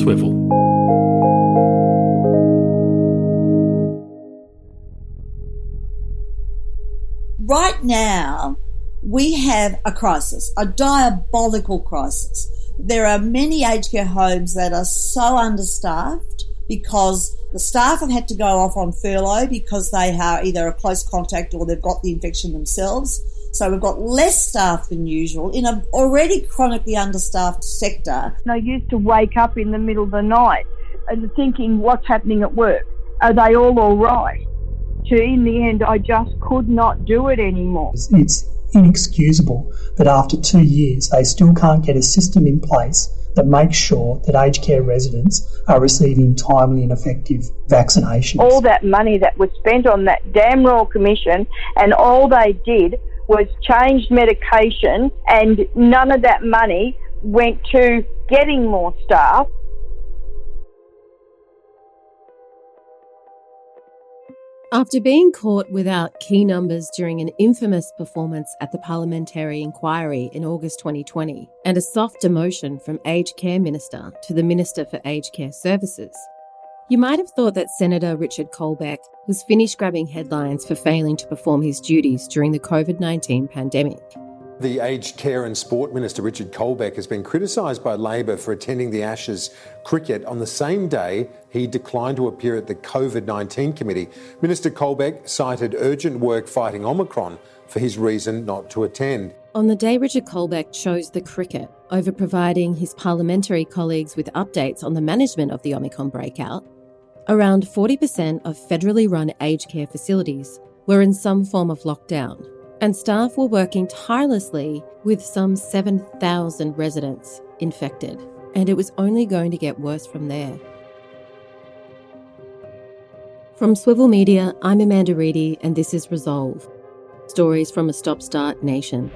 Swivel. Right now, we have a crisis, a diabolical crisis. There are many aged care homes that are so understaffed because the staff have had to go off on furlough because they are either a close contact or they've got the infection themselves. So we've got less staff than usual in an already chronically understaffed sector. I used to wake up in the middle of the night and thinking, what's happening at work? Are they all all right? To in the end, I just could not do it anymore. It's inexcusable that after two years they still can't get a system in place that makes sure that aged care residents are receiving timely and effective vaccinations. All that money that was spent on that damn Royal Commission and all they did was changed medication and none of that money went to getting more staff. After being caught without key numbers during an infamous performance at the parliamentary inquiry in August 2020 and a soft demotion from Aged Care Minister to the Minister for Aged Care Services, you might have thought that Senator Richard Colbeck was finished grabbing headlines for failing to perform his duties during the COVID 19 pandemic. The Aged Care and Sport Minister Richard Colbeck has been criticised by Labor for attending the Ashes cricket on the same day he declined to appear at the COVID 19 committee. Minister Colbeck cited urgent work fighting Omicron for his reason not to attend. On the day Richard Colbeck chose the cricket over providing his parliamentary colleagues with updates on the management of the Omicron breakout, around 40% of federally run aged care facilities were in some form of lockdown and staff were working tirelessly with some 7,000 residents infected, and it was only going to get worse from there. From Swivel Media, I'm Amanda Reedy, and this is Resolve Stories from a Stop Start Nation.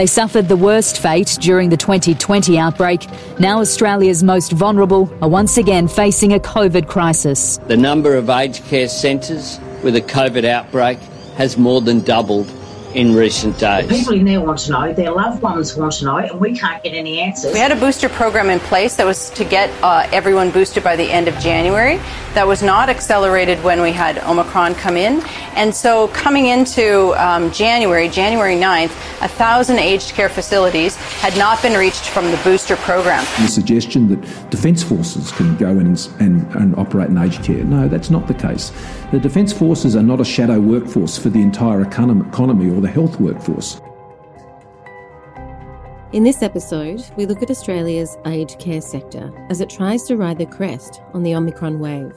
They suffered the worst fate during the 2020 outbreak. Now Australia's most vulnerable are once again facing a COVID crisis. The number of aged care centres with a COVID outbreak has more than doubled in recent days. People in there want to know, their loved ones want to know, and we can't get any answers. We had a booster program in place that was to get uh, everyone boosted by the end of January. That was not accelerated when we had Omicron come in. And so coming into um, January, January 9th, a thousand aged care facilities had not been reached from the booster program. The suggestion that Defence Forces can go in and, and, and operate in aged care, no, that's not the case. The Defence Forces are not a shadow workforce for the entire economy or the health workforce. In this episode, we look at Australia's aged care sector as it tries to ride the crest on the Omicron wave.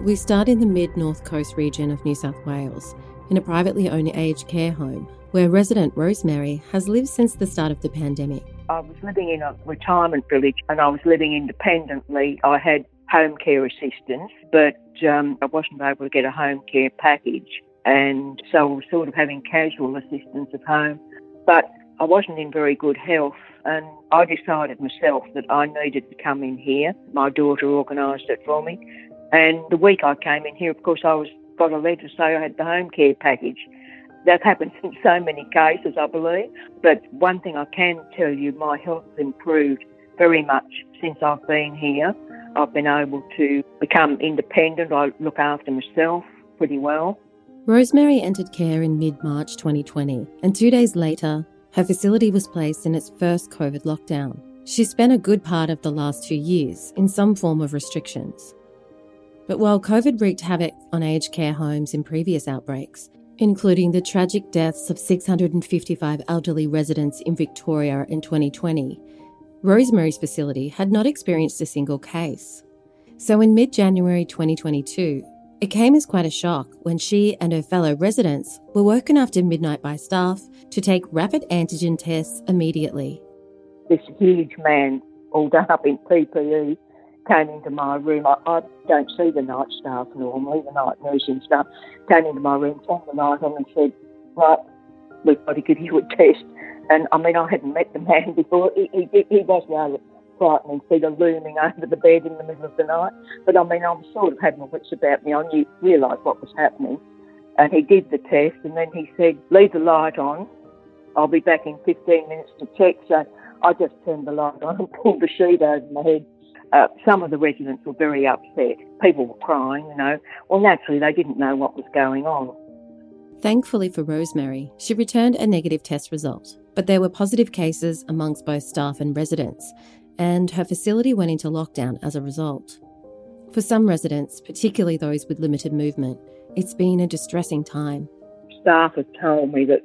We start in the mid North Coast region of New South Wales, in a privately owned aged care home, where resident Rosemary has lived since the start of the pandemic. I was living in a retirement village and I was living independently. I had home care assistance, but um, I wasn't able to get a home care package. And so I was sort of having casual assistance at home. But I wasn't in very good health, and I decided myself that I needed to come in here. My daughter organised it for me. And the week I came in here, of course, I was got a letter to say I had the home care package. That happens in so many cases, I believe. But one thing I can tell you, my health improved very much since I've been here. I've been able to become independent. I look after myself pretty well. Rosemary entered care in mid March 2020, and two days later, her facility was placed in its first COVID lockdown. She spent a good part of the last two years in some form of restrictions. But while COVID wreaked havoc on aged care homes in previous outbreaks, including the tragic deaths of 655 elderly residents in Victoria in 2020, Rosemary's facility had not experienced a single case. So in mid January 2022, it came as quite a shock when she and her fellow residents were woken after midnight by staff to take rapid antigen tests immediately. This huge man, all done up in PPE, came into my room. I, I don't see the night staff normally, the night nursing staff, came into my room, turned the light on and said, right, we've got to give you a test. And I mean, I hadn't met the man before. He, he, he frightening figure looming over the bed in the middle of the night. But I mean, I sort of having my wits about me. I knew, realised what was happening. And he did the test, and then he said, Leave the light on. I'll be back in 15 minutes to check. So I just turned the light on and pulled the sheet over my head. Uh, some of the residents were very upset. People were crying, you know. Well, naturally, they didn't know what was going on. Thankfully for Rosemary, she returned a negative test result, but there were positive cases amongst both staff and residents, and her facility went into lockdown as a result. For some residents, particularly those with limited movement, it's been a distressing time. Staff have told me that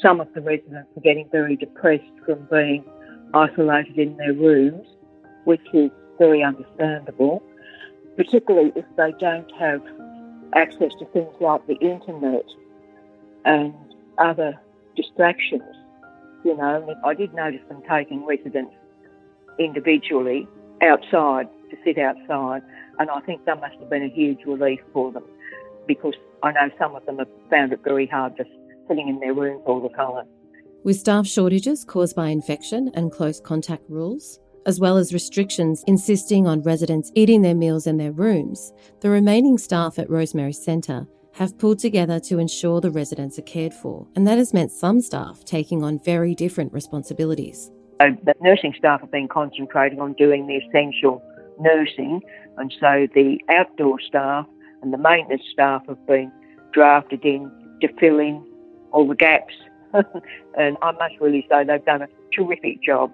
some of the residents are getting very depressed from being isolated in their rooms, which is very understandable, particularly if they don't have access to things like the internet and other distractions. You know, I did notice them taking residents individually outside to sit outside, and I think that must have been a huge relief for them because I know some of them have found it very hard just sitting in their rooms all the time. With staff shortages caused by infection and close contact rules, as well as restrictions insisting on residents eating their meals in their rooms, the remaining staff at Rosemary Centre have pulled together to ensure the residents are cared for, and that has meant some staff taking on very different responsibilities. So the nursing staff have been concentrating on doing the essential nursing, and so the outdoor staff and the maintenance staff have been drafted in to fill in all the gaps. and I must really say they've done a terrific job.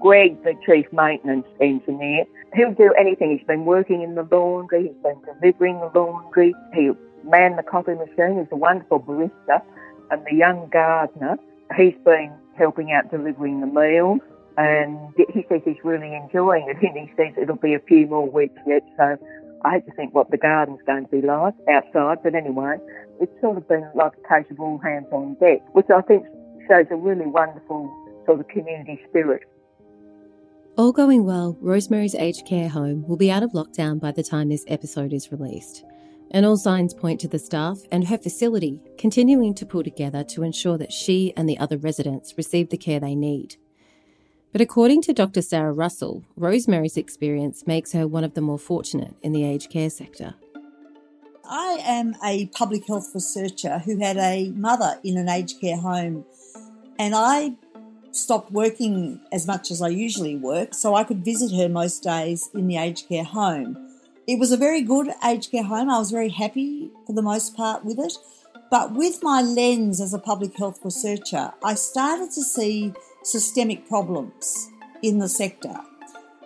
Greg, the chief maintenance engineer, he'll do anything. He's been working in the laundry, he's been delivering the laundry, he'll man the coffee machine, he's a wonderful barista, and the young gardener, he's been helping out delivering the meals. And he says he's really enjoying it, and he says it'll be a few more weeks yet. So I hate to think what the garden's going to be like outside, but anyway, it's sort of been like a case of all hands on deck, which I think shows a really wonderful sort of community spirit. All going well, Rosemary's aged care home will be out of lockdown by the time this episode is released. And all signs point to the staff and her facility continuing to pull together to ensure that she and the other residents receive the care they need. But according to Dr. Sarah Russell, Rosemary's experience makes her one of the more fortunate in the aged care sector. I am a public health researcher who had a mother in an aged care home, and I stopped working as much as I usually work so I could visit her most days in the aged care home. It was a very good aged care home. I was very happy for the most part with it. But with my lens as a public health researcher, I started to see systemic problems in the sector.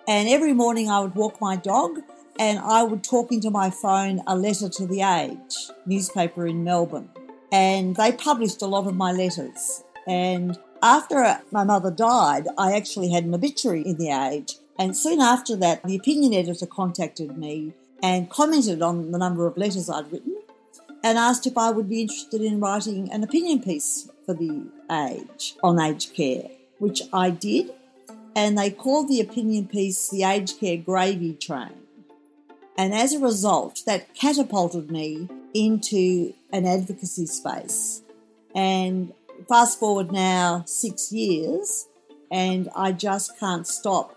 And every morning I would walk my dog and I would talk into my phone a letter to The Age newspaper in Melbourne. And they published a lot of my letters. And after my mother died, I actually had an obituary in The Age. And soon after that, the opinion editor contacted me and commented on the number of letters I'd written and asked if I would be interested in writing an opinion piece for The Age on aged care which I did, and they called the opinion piece the Aged Care Gravy Train. And as a result, that catapulted me into an advocacy space. And fast forward now six years, and I just can't stop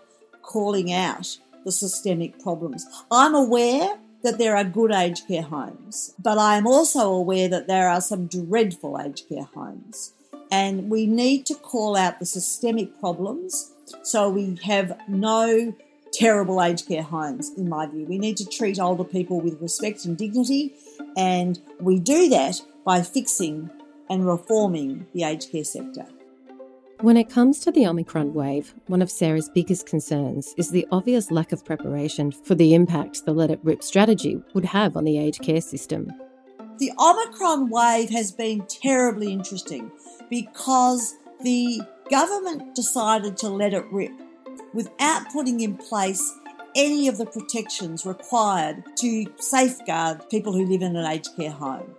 calling out the systemic problems. I'm aware that there are good aged care homes, but I am also aware that there are some dreadful aged care homes. And we need to call out the systemic problems so we have no terrible aged care homes, in my view. We need to treat older people with respect and dignity, and we do that by fixing and reforming the aged care sector. When it comes to the Omicron wave, one of Sarah's biggest concerns is the obvious lack of preparation for the impact the Let It Rip strategy would have on the aged care system. The Omicron wave has been terribly interesting because the government decided to let it rip without putting in place any of the protections required to safeguard people who live in an aged care home.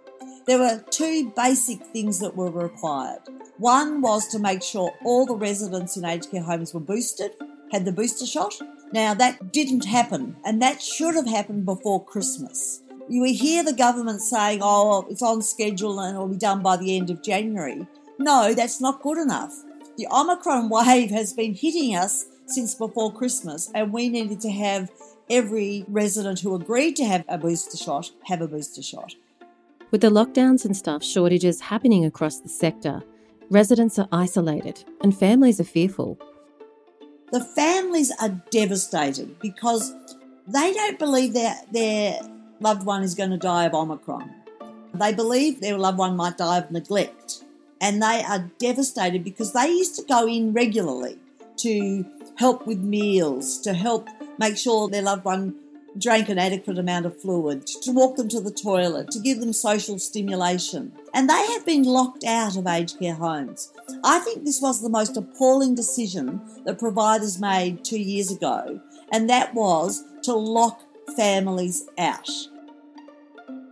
There were two basic things that were required. One was to make sure all the residents in aged care homes were boosted, had the booster shot. Now, that didn't happen, and that should have happened before Christmas. You hear the government saying, oh, it's on schedule and it'll be done by the end of January. No, that's not good enough. The Omicron wave has been hitting us since before Christmas, and we needed to have every resident who agreed to have a booster shot have a booster shot. With the lockdowns and staff shortages happening across the sector, residents are isolated and families are fearful. The families are devastated because they don't believe that their loved one is going to die of Omicron. They believe their loved one might die of neglect. And they are devastated because they used to go in regularly to help with meals, to help make sure their loved one drank an adequate amount of fluid, to walk them to the toilet, to give them social stimulation. And they have been locked out of aged care homes. I think this was the most appalling decision that providers made two years ago, and that was to lock families out.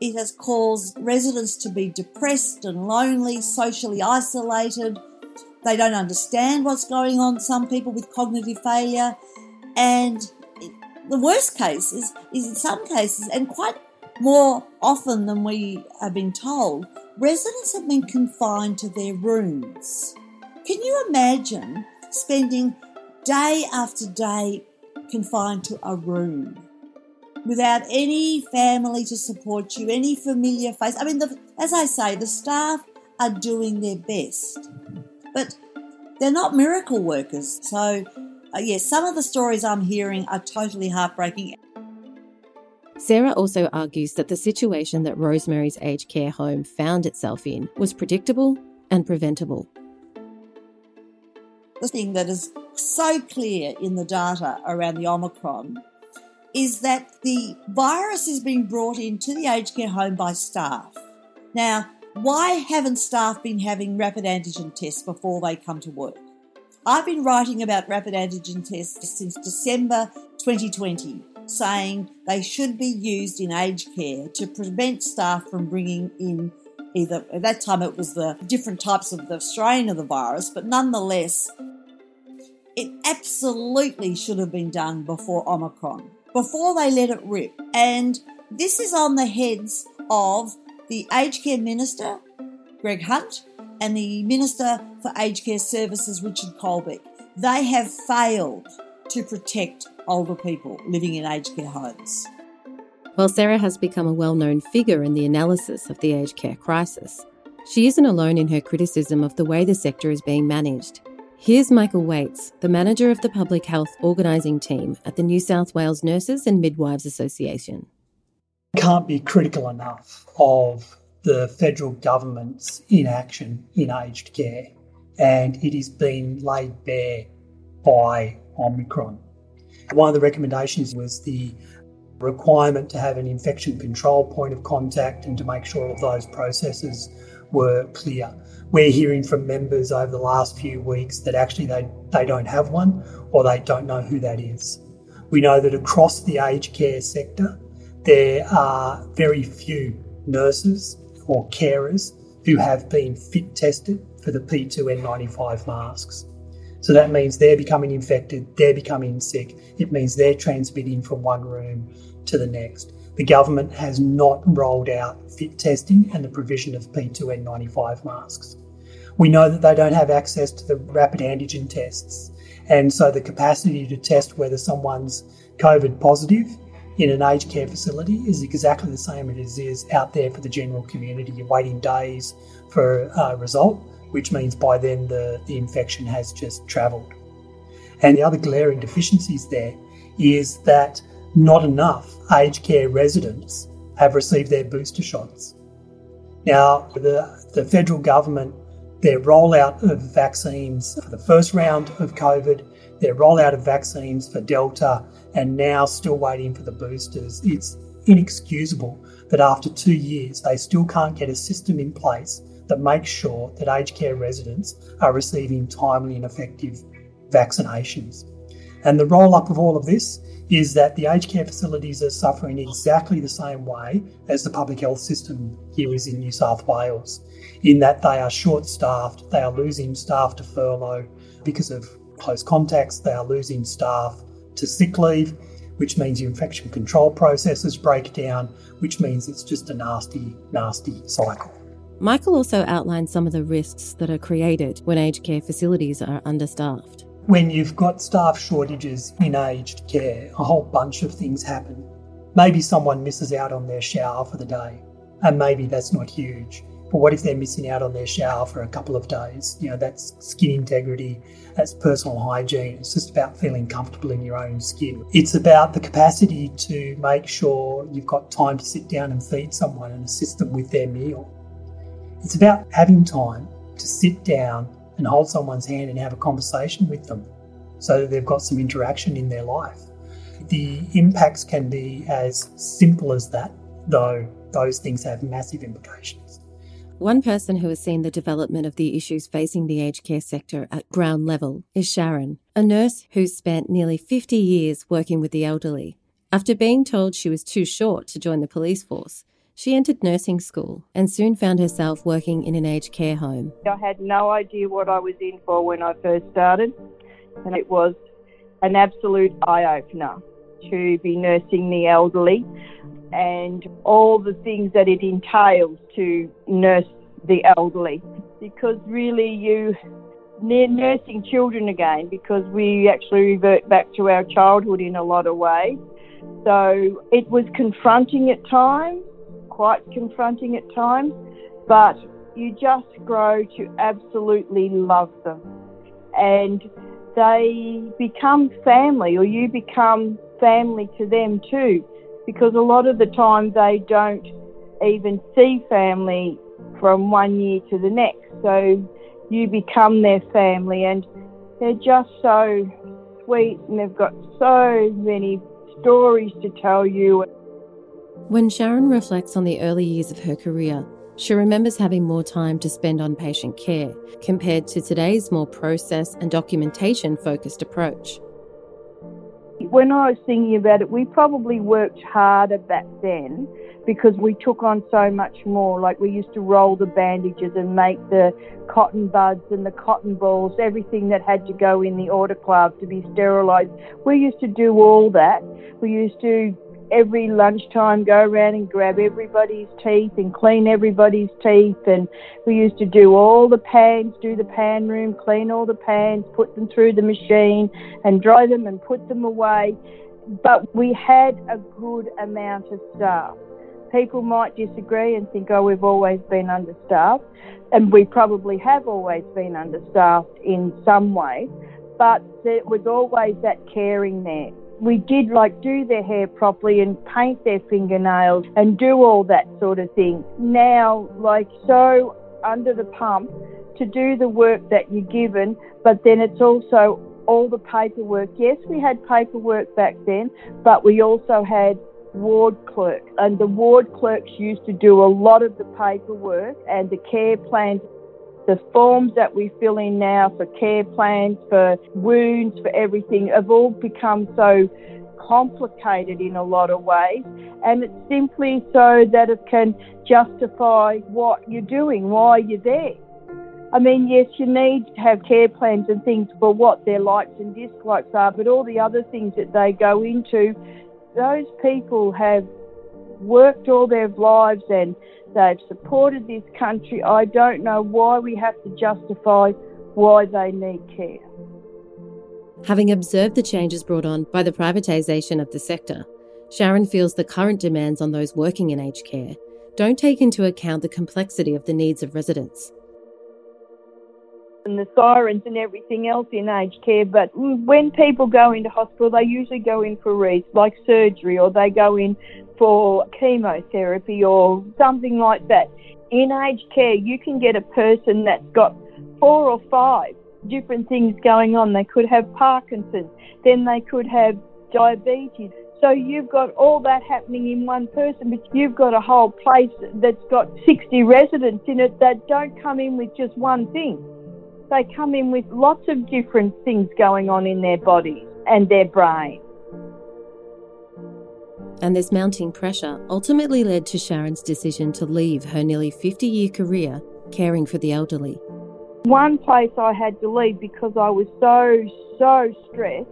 It has caused residents to be depressed and lonely, socially isolated. They don't understand what's going on, some people with cognitive failure. And the worst case is, is in some cases, and quite more often than we have been told, residents have been confined to their rooms. Can you imagine spending day after day confined to a room without any family to support you, any familiar face? I mean, the, as I say, the staff are doing their best, but they're not miracle workers. So uh, yes, some of the stories I'm hearing are totally heartbreaking. Sarah also argues that the situation that Rosemary's aged care home found itself in was predictable and preventable. The thing that is so clear in the data around the Omicron is that the virus is being brought into the aged care home by staff. Now, why haven't staff been having rapid antigen tests before they come to work? I've been writing about rapid antigen tests since December 2020, saying they should be used in aged care to prevent staff from bringing in either, at that time it was the different types of the strain of the virus, but nonetheless, it absolutely should have been done before Omicron, before they let it rip. And this is on the heads of the aged care minister, Greg Hunt, and the Minister for Aged Care Services, Richard Colbeck. They have failed to protect older people living in aged care homes. While Sarah has become a well known figure in the analysis of the aged care crisis, she isn't alone in her criticism of the way the sector is being managed. Here's Michael Whaites, the manager of the public health organising team at the New South Wales Nurses and Midwives Association. Can't be critical enough of the federal government's inaction in aged care, and it is being laid bare by Omicron. One of the recommendations was the requirement to have an infection control point of contact and to make sure those processes were clear. We're hearing from members over the last few weeks that actually they, they don't have one or they don't know who that is. We know that across the aged care sector, there are very few nurses or carers who have been fit tested for the P2N95 masks. So that means they're becoming infected, they're becoming sick. It means they're transmitting from one room to the next. The government has not rolled out fit testing and the provision of P2N95 masks. We know that they don't have access to the rapid antigen tests, and so the capacity to test whether someone's COVID positive in an aged care facility is exactly the same as it is out there for the general community. You're waiting days for a result, which means by then the, the infection has just travelled. And the other glaring deficiencies there is that not enough aged care residents have received their booster shots. Now, the, the federal government, their rollout of vaccines for the first round of COVID, their rollout of vaccines for Delta and now still waiting for the boosters. It's inexcusable that after two years they still can't get a system in place that makes sure that aged care residents are receiving timely and effective vaccinations. And the roll up of all of this is that the aged care facilities are suffering exactly the same way as the public health system here is in New South Wales, in that they are short staffed, they are losing staff to furlough because of close contacts, they are losing staff to sick leave, which means your infection control processes break down, which means it's just a nasty, nasty cycle. Michael also outlined some of the risks that are created when aged care facilities are understaffed. when you've got staff shortages in aged care, a whole bunch of things happen. Maybe someone misses out on their shower for the day, and maybe that's not huge. But what if they're missing out on their shower for a couple of days? You know, that's skin integrity, that's personal hygiene. It's just about feeling comfortable in your own skin. It's about the capacity to make sure you've got time to sit down and feed someone and assist them with their meal. It's about having time to sit down and hold someone's hand and have a conversation with them so that they've got some interaction in their life. The impacts can be as simple as that, though those things have massive implications. One person who has seen the development of the issues facing the aged care sector at ground level is Sharon, a nurse who's spent nearly 50 years working with the elderly. After being told she was too short to join the police force, she entered nursing school and soon found herself working in an aged care home. I had no idea what I was in for when I first started, and it was an absolute eye opener to be nursing the elderly and all the things that it entails to nurse the elderly. Because really, you near nursing children again because we actually revert back to our childhood in a lot of ways. So it was confronting at times, quite confronting at times, but you just grow to absolutely love them. And they become family, or you become family to them too, because a lot of the time they don't even see family from one year to the next. So you become their family, and they're just so sweet, and they've got so many stories to tell you. When Sharon reflects on the early years of her career, she remembers having more time to spend on patient care compared to today's more process and documentation focused approach. When I was thinking about it, we probably worked harder back then because we took on so much more. Like we used to roll the bandages and make the cotton buds and the cotton balls, everything that had to go in the autoclave to be sterilised. We used to do all that. We used to every lunchtime go around and grab everybody's teeth and clean everybody's teeth. And we used to do all the pans do the pan room clean all the pans put them through the machine and dry them and put them away. But we had a good amount of staff. People might disagree and think oh we've always been understaffed. And we probably have always been understaffed in some way. But there was always that caring there we did like do their hair properly and paint their fingernails and do all that sort of thing. Now, like so under the pump to do the work that you're given, but then it's also all the paperwork. Yes, we had paperwork back then, but we also had ward clerk and the ward clerks used to do a lot of the paperwork and the care plans the forms that we fill in now for care plans, for wounds, for everything have all become so complicated in a lot of ways. And it's simply so that it can justify what you're doing, why you're there. I mean, yes, you need to have care plans and things for what their likes and dislikes are, but all the other things that they go into, those people have worked all their lives and They've supported this country. I don't know why we have to justify why they need care. Having observed the changes brought on by the privatisation of the sector, Sharon feels the current demands on those working in aged care don't take into account the complexity of the needs of residents and the sirens and everything else in aged care. But when people go into hospital, they usually go in for reasons like surgery or they go in for chemotherapy or something like that. In aged care, you can get a person that's got four or five different things going on. They could have Parkinson's, then they could have diabetes. So you've got all that happening in one person, but you've got a whole place that's got 60 residents in it that don't come in with just one thing. They come in with lots of different things going on in their bodies and their brain. And this mounting pressure ultimately led to Sharon's decision to leave her nearly 50 year career caring for the elderly. One place I had to leave because I was so, so stressed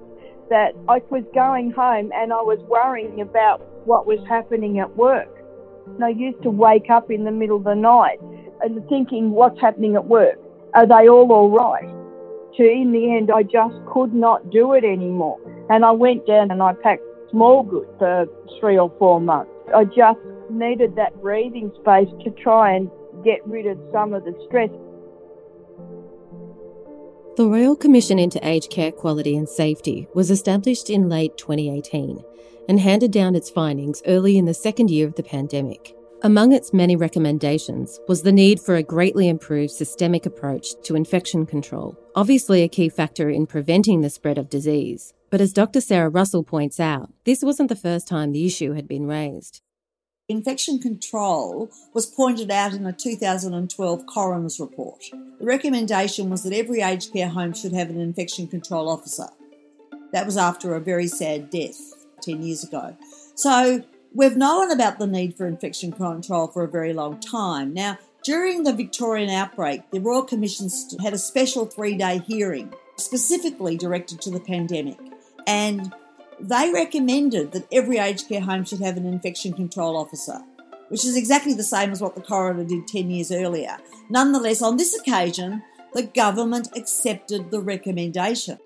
that I was going home and I was worrying about what was happening at work. And I used to wake up in the middle of the night and thinking, what's happening at work? Are they all all right? to, in the end, I just could not do it anymore. And I went down and I packed small goods for three or four months. I just needed that breathing space to try and get rid of some of the stress. The Royal Commission into Aged Care Quality and Safety was established in late 2018 and handed down its findings early in the second year of the pandemic. Among its many recommendations was the need for a greatly improved systemic approach to infection control, obviously a key factor in preventing the spread of disease. But as Dr. Sarah Russell points out, this wasn't the first time the issue had been raised. Infection control was pointed out in a 2012 coroner's report. The recommendation was that every aged care home should have an infection control officer. That was after a very sad death 10 years ago. So we've known about the need for infection control for a very long time. Now, during the Victorian outbreak, the Royal Commission had a special three day hearing specifically directed to the pandemic. And they recommended that every aged care home should have an infection control officer, which is exactly the same as what the coroner did 10 years earlier. Nonetheless, on this occasion, the government accepted the recommendation.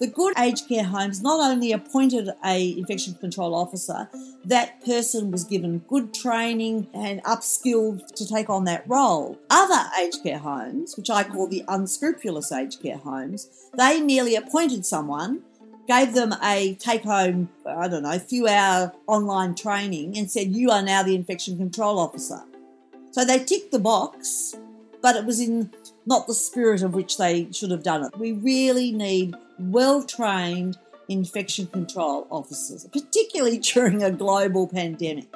The good aged care homes not only appointed a infection control officer, that person was given good training and upskilled to take on that role. Other aged care homes, which I call the unscrupulous aged care homes, they merely appointed someone gave them a take home, I don't know, few hour online training and said, You are now the infection control officer. So they ticked the box, but it was in not the spirit of which they should have done it. We really need well trained infection control officers, particularly during a global pandemic.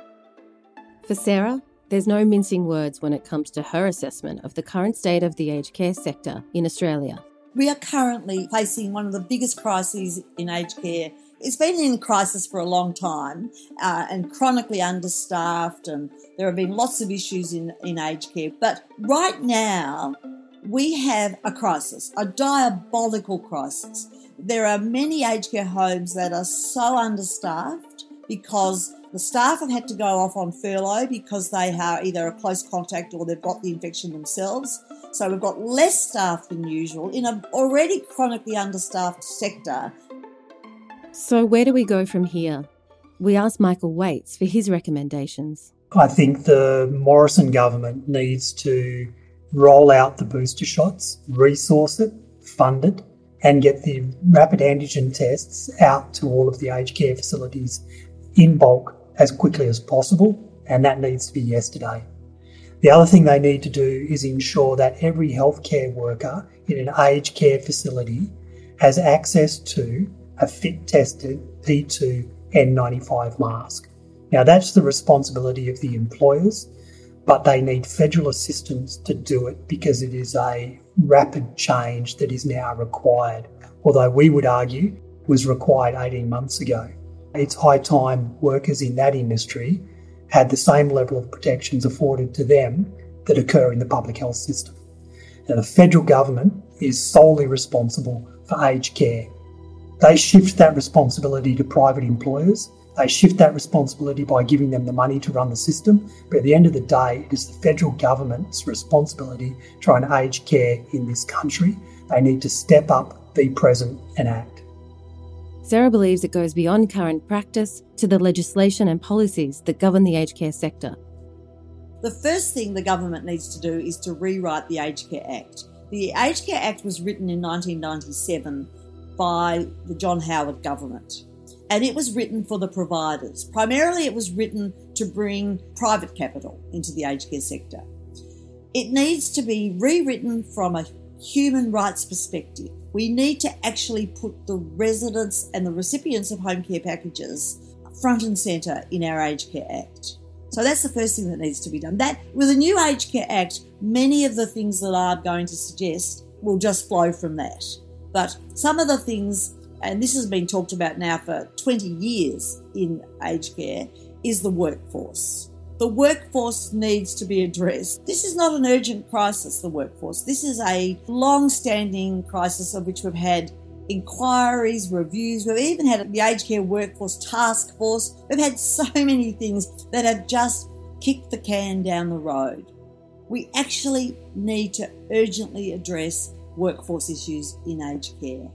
For Sarah, there's no mincing words when it comes to her assessment of the current state of the aged care sector in Australia. We are currently facing one of the biggest crises in aged care. It's been in crisis for a long time uh, and chronically understaffed, and there have been lots of issues in, in aged care. But right now, we have a crisis, a diabolical crisis. There are many aged care homes that are so understaffed because the staff have had to go off on furlough because they are either a close contact or they've got the infection themselves. So we've got less staff than usual in an already chronically understaffed sector. So, where do we go from here? We asked Michael Whaites for his recommendations. I think the Morrison government needs to roll out the booster shots, resource it, fund it, and get the rapid antigen tests out to all of the aged care facilities in bulk as quickly as possible, and that needs to be yesterday. The other thing they need to do is ensure that every healthcare worker in an aged care facility has access to a fit tested P2 N95 mask. Now, that's the responsibility of the employers, but they need federal assistance to do it because it is a rapid change that is now required, although we would argue was required 18 months ago. It's high time workers in that industry had the same level of protections afforded to them that occur in the public health system. Now, the federal government is solely responsible for aged care. They shift that responsibility to private employers. They shift that responsibility by giving them the money to run the system. But at the end of the day, it is the federal government's responsibility to run aged care in this country. They need to step up, be present, and act. Sarah believes it goes beyond current practice to the legislation and policies that govern the aged care sector. The first thing the government needs to do is to rewrite the Aged Care Act. The Aged Care Act was written in 1997 by the John Howard government. And it was written for the providers. Primarily, it was written to bring private capital into the aged care sector. It needs to be rewritten from a human rights perspective we need to actually put the residents and the recipients of home care packages front and centre in our Aged Care Act. So that's the first thing that needs to be done. That with the new Aged Care Act, many of the things that I'm going to suggest will just flow from that. But some of the things, and this has been talked about now for 20 years in aged care, is the workforce. The workforce needs to be addressed. This is not an urgent crisis, the workforce. This is a long standing crisis of which we've had inquiries, reviews. We've even had the aged care workforce task force. We've had so many things that have just kicked the can down the road. We actually need to urgently address workforce issues in aged care.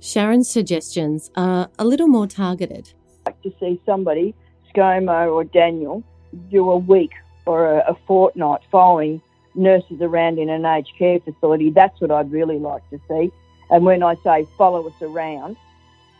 Sharon's suggestions are a little more targeted. Like to see somebody, ScoMo or Daniel, do a week or a, a fortnight following nurses around in an aged care facility. That's what I'd really like to see. And when I say follow us around,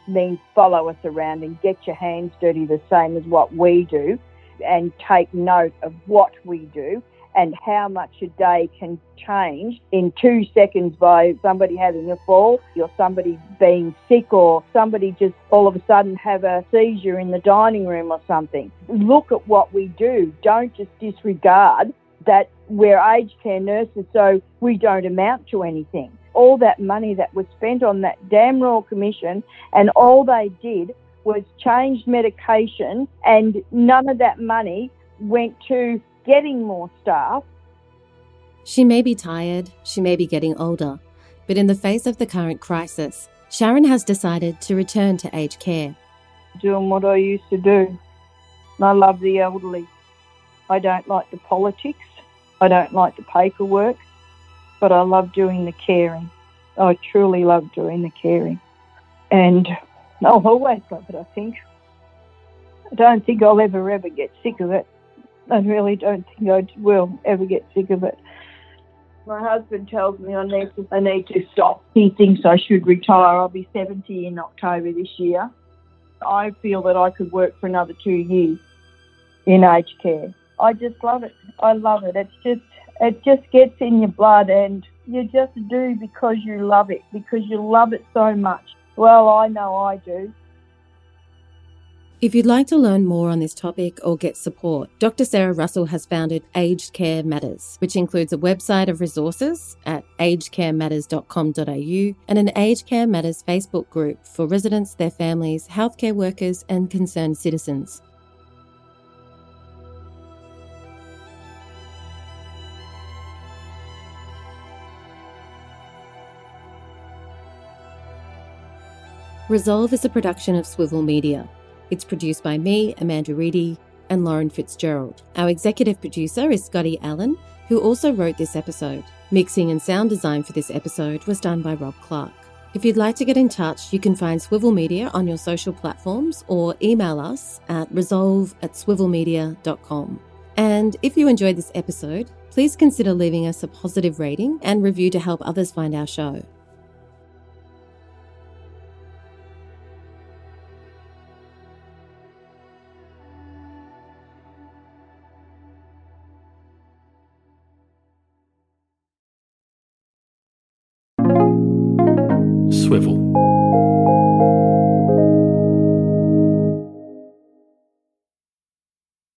means follow us around and get your hands dirty the same as what we do and take note of what we do and how much a day can change in two seconds by somebody having a fall or somebody being sick or somebody just all of a sudden have a seizure in the dining room or something. Look at what we do. Don't just disregard that we're aged care nurses so we don't amount to anything. All that money that was spent on that damn Royal Commission and all they did was change medication and none of that money went to getting more staff. She may be tired, she may be getting older, but in the face of the current crisis, Sharon has decided to return to aged care. Doing what I used to do. I love the elderly. I don't like the politics. I don't like the paperwork, but I love doing the caring. I truly love doing the caring. And I'll always love it, I think. I don't think I'll ever, ever get sick of it. I really don't think I will ever get sick of it. My husband tells me I need to, I need to stop. He thinks I should retire. I'll be 70 in October this year. I feel that I could work for another two years in aged care. I just love it. I love it. It's just, it just gets in your blood and you just do because you love it, because you love it so much. Well, I know I do. If you'd like to learn more on this topic or get support, Dr. Sarah Russell has founded Aged Care Matters, which includes a website of resources at agedcarematters.com.au and an Aged Care Matters Facebook group for residents, their families, healthcare workers, and concerned citizens. Resolve is a production of Swivel Media. It's produced by me, Amanda Reedy, and Lauren Fitzgerald. Our executive producer is Scotty Allen, who also wrote this episode. Mixing and sound design for this episode was done by Rob Clark. If you'd like to get in touch, you can find Swivel Media on your social platforms or email us at resolve at swivelmedia.com. And if you enjoyed this episode, please consider leaving us a positive rating and review to help others find our show.